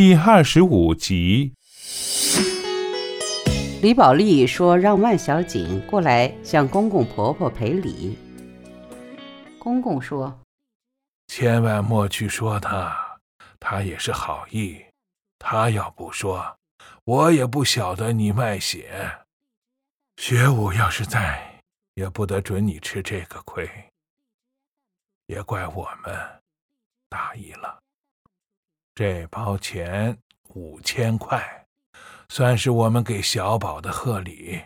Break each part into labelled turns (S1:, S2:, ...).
S1: 第二十五集。
S2: 李宝莉说：“让万小锦过来向公公婆婆赔礼。”公公说：“
S3: 千万莫去说他，他也是好意。他要不说，我也不晓得你卖血。学武要是在，也不得准你吃这个亏。也怪我们大意了。这包钱五千块。”算是我们给小宝的贺礼，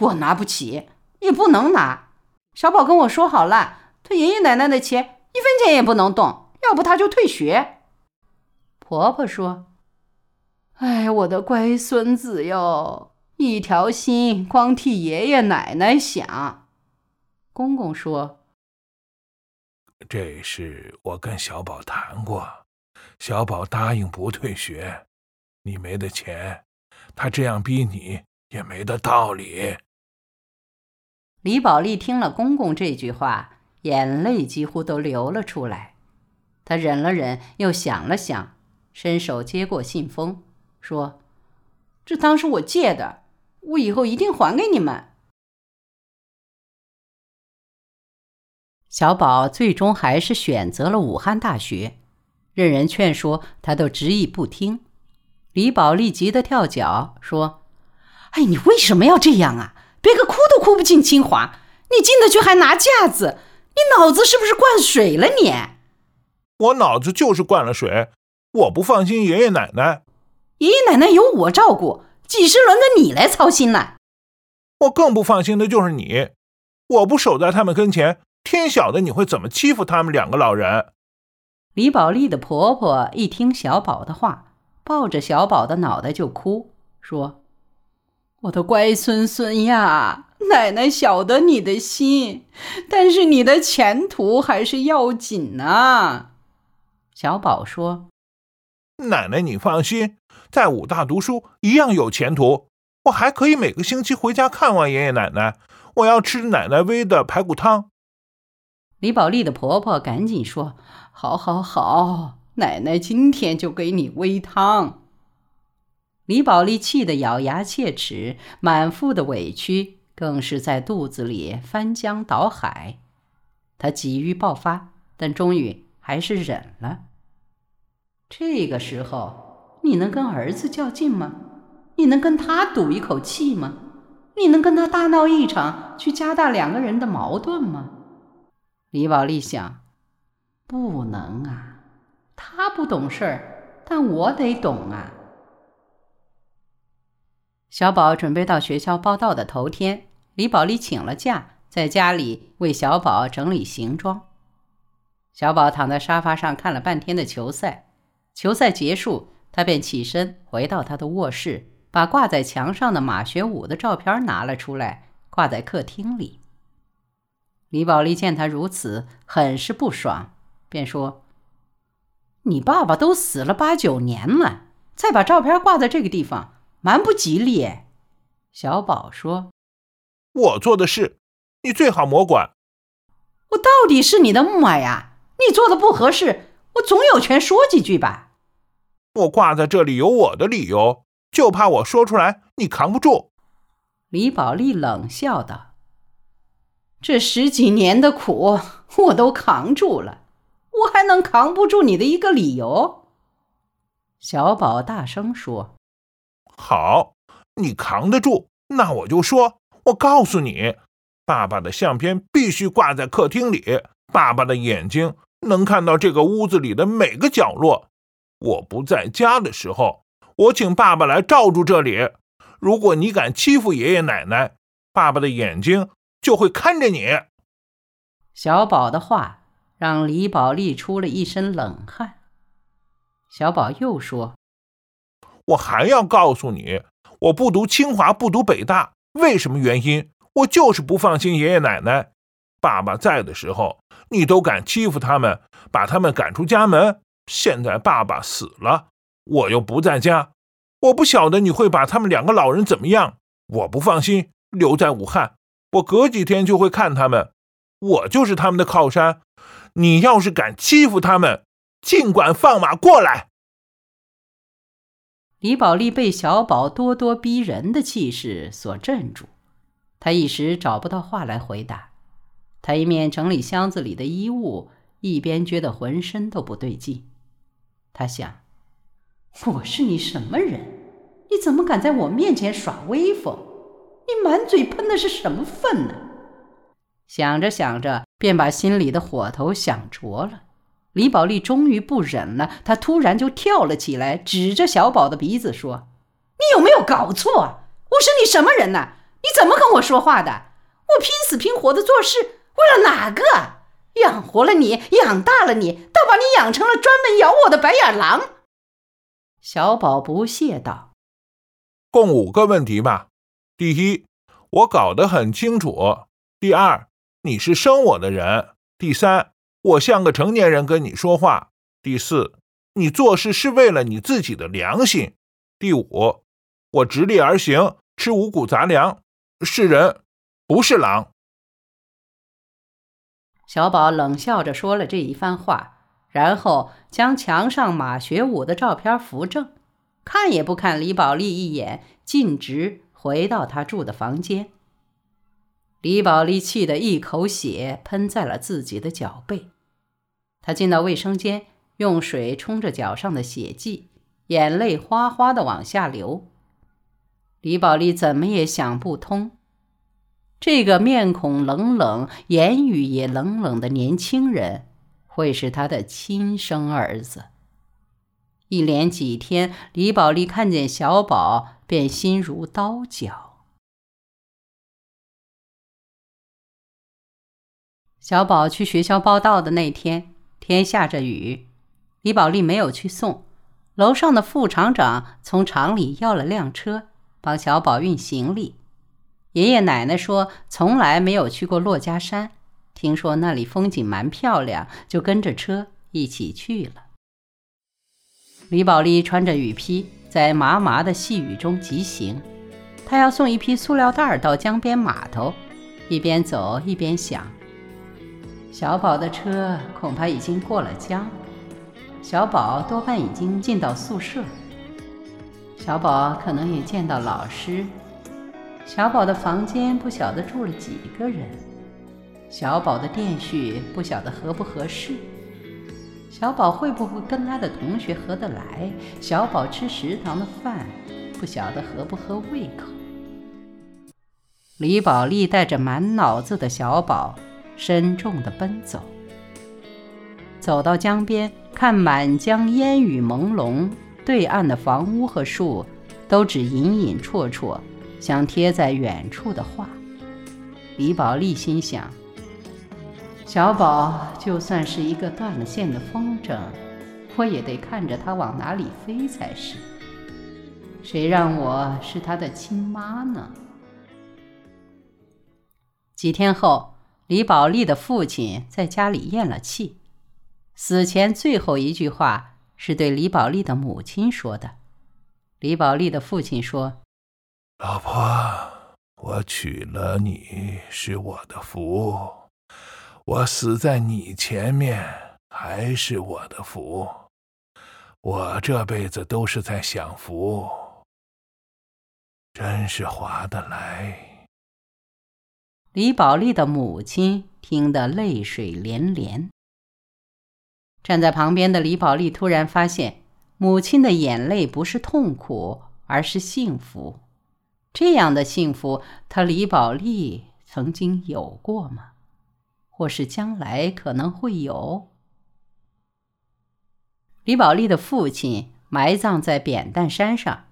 S4: 我拿不起，也不能拿。小宝跟我说好了，他爷爷奶奶的钱一分钱也不能动，要不他就退学。婆婆说：“哎，我的乖孙子哟，一条心光替爷爷奶奶想。”
S2: 公公说：“
S3: 这事我跟小宝谈过，小宝答应不退学。”你没的钱，他这样逼你也没得道理。
S2: 李宝莉听了公公这句话，眼泪几乎都流了出来。她忍了忍，又想了想，伸手接过信封，说：“
S4: 这当是我借的，我以后一定还给你们。”
S2: 小宝最终还是选择了武汉大学，任人劝说，他都执意不听。李宝莉急得跳脚，说：“
S4: 哎，你为什么要这样啊？别个哭都哭不进清华，你进得去还拿架子？你脑子是不是灌水了？你？
S3: 我脑子就是灌了水。我不放心爷爷奶奶，
S4: 爷爷奶奶有我照顾，几时轮得你来操心了？
S3: 我更不放心的就是你，我不守在他们跟前，天晓得你会怎么欺负他们两个老人。”
S2: 李宝莉的婆婆一听小宝的话。抱着小宝的脑袋就哭，说：“
S4: 我的乖孙孙呀，奶奶晓得你的心，但是你的前途还是要紧呐。”
S2: 小宝说：“
S3: 奶奶你放心，在武大读书一样有前途，我还可以每个星期回家看望爷爷奶奶。我要吃奶奶煨的排骨汤。”
S2: 李宝莉的婆婆赶紧说：“
S4: 好，好，好。”奶奶今天就给你煨汤。
S2: 李宝莉气得咬牙切齿，满腹的委屈更是在肚子里翻江倒海。她急于爆发，但终于还是忍了。这个时候，你能跟儿子较劲吗？你能跟他赌一口气吗？你能跟他大闹一场，去加大两个人的矛盾吗？李宝莉想，不能啊。他不懂事儿，但我得懂啊。小宝准备到学校报到的头天，李宝莉请了假，在家里为小宝整理行装。小宝躺在沙发上看了半天的球赛，球赛结束，他便起身回到他的卧室，把挂在墙上的马学武的照片拿了出来，挂在客厅里。李宝莉见他如此，很是不爽，便说。你爸爸都死了八九年了，再把照片挂在这个地方，蛮不吉利。小宝说：“
S3: 我做的事，你最好莫管。
S4: 我到底是你的木马呀，你做的不合适，我总有权说几句吧。
S3: 我挂在这里有我的理由，就怕我说出来你扛不住。”
S2: 李宝莉冷笑道：“
S4: 这十几年的苦，我都扛住了。”我还能扛不住你的一个理由？
S2: 小宝大声说：“
S3: 好，你扛得住，那我就说。我告诉你，爸爸的相片必须挂在客厅里，爸爸的眼睛能看到这个屋子里的每个角落。我不在家的时候，我请爸爸来罩住这里。如果你敢欺负爷爷奶奶，爸爸的眼睛就会看着你。”
S2: 小宝的话。让李宝莉出了一身冷汗。小宝又说：“
S3: 我还要告诉你，我不读清华，不读北大，为什么原因？我就是不放心爷爷奶奶。爸爸在的时候，你都敢欺负他们，把他们赶出家门。现在爸爸死了，我又不在家，我不晓得你会把他们两个老人怎么样。我不放心留在武汉，我隔几天就会看他们，我就是他们的靠山。”你要是敢欺负他们，尽管放马过来。
S2: 李宝莉被小宝咄咄逼人的气势所镇住，她一时找不到话来回答。她一面整理箱子里的衣物，一边觉得浑身都不对劲。她想：“我是你什么人？你怎么敢在我面前耍威风？你满嘴喷的是什么粪呢？”想着想着，便把心里的火头想着了。李宝莉终于不忍了，她突然就跳了起来，指着小宝的鼻子说：“
S4: 你有没有搞错？我是你什么人呢？你怎么跟我说话的？我拼死拼活的做事，为了哪个？养活了你，养大了你，倒把你养成了专门咬我的白眼狼。”
S2: 小宝不屑道：“
S3: 共五个问题吧。第一，我搞得很清楚；第二，你是生我的人；第三。”我像个成年人跟你说话。第四，你做事是为了你自己的良心。第五，我直立而行，吃五谷杂粮，是人，不是狼。
S2: 小宝冷笑着说了这一番话，然后将墙上马学武的照片扶正，看也不看李宝莉一眼，径直回到他住的房间。李宝莉气得一口血喷在了自己的脚背。他进到卫生间，用水冲着脚上的血迹，眼泪哗哗的往下流。李宝莉怎么也想不通，这个面孔冷冷、言语也冷冷的年轻人，会是他的亲生儿子。一连几天，李宝莉看见小宝，便心如刀绞。小宝去学校报道的那天。天下着雨，李宝莉没有去送。楼上的副厂长从厂里要了辆车，帮小宝运行李。爷爷奶奶说从来没有去过珞珈山，听说那里风景蛮漂亮，就跟着车一起去了。李宝莉穿着雨披，在麻麻的细雨中疾行。她要送一批塑料袋到江边码头，一边走一边想。小宝的车恐怕已经过了江，小宝多半已经进到宿舍，小宝可能也见到老师，小宝的房间不晓得住了几个人，小宝的电絮不晓得合不合适，小宝会不会跟他的同学合得来？小宝吃食堂的饭不晓得合不合胃口？李宝莉带着满脑子的小宝。深重地奔走，走到江边，看满江烟雨朦胧，对岸的房屋和树都只隐隐绰绰，像贴在远处的画。李宝莉心想：小宝就算是一个断了线的风筝，我也得看着它往哪里飞才是。谁让我是他的亲妈呢？几天后。李宝莉的父亲在家里咽了气，死前最后一句话是对李宝莉的母亲说的。李宝莉的父亲说：“
S3: 老婆，我娶了你是我的福，我死在你前面还是我的福，我这辈子都是在享福，真是划得来。”
S2: 李宝莉的母亲听得泪水连连。站在旁边的李宝莉突然发现，母亲的眼泪不是痛苦，而是幸福。这样的幸福，她李宝莉曾经有过吗？或是将来可能会有？李宝莉的父亲埋葬在扁担山上，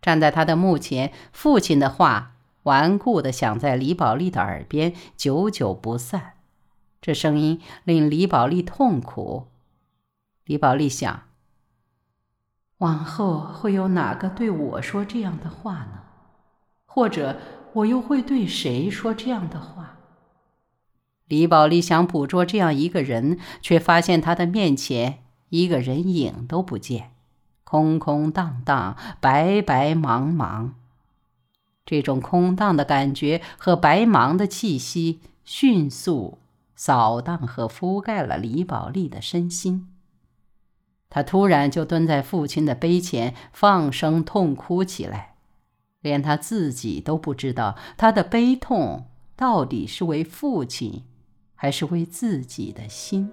S2: 站在他的墓前，父亲的话。顽固地响在李宝莉的耳边，久久不散。这声音令李宝莉痛苦。李宝莉想：往后会有哪个对我说这样的话呢？或者我又会对谁说这样的话？李宝莉想捕捉这样一个人，却发现他的面前一个人影都不见，空空荡荡，白白茫茫。这种空荡的感觉和白茫的气息迅速扫荡和覆盖了李宝莉的身心。她突然就蹲在父亲的碑前，放声痛哭起来，连她自己都不知道她的悲痛到底是为父亲，还是为自己的心。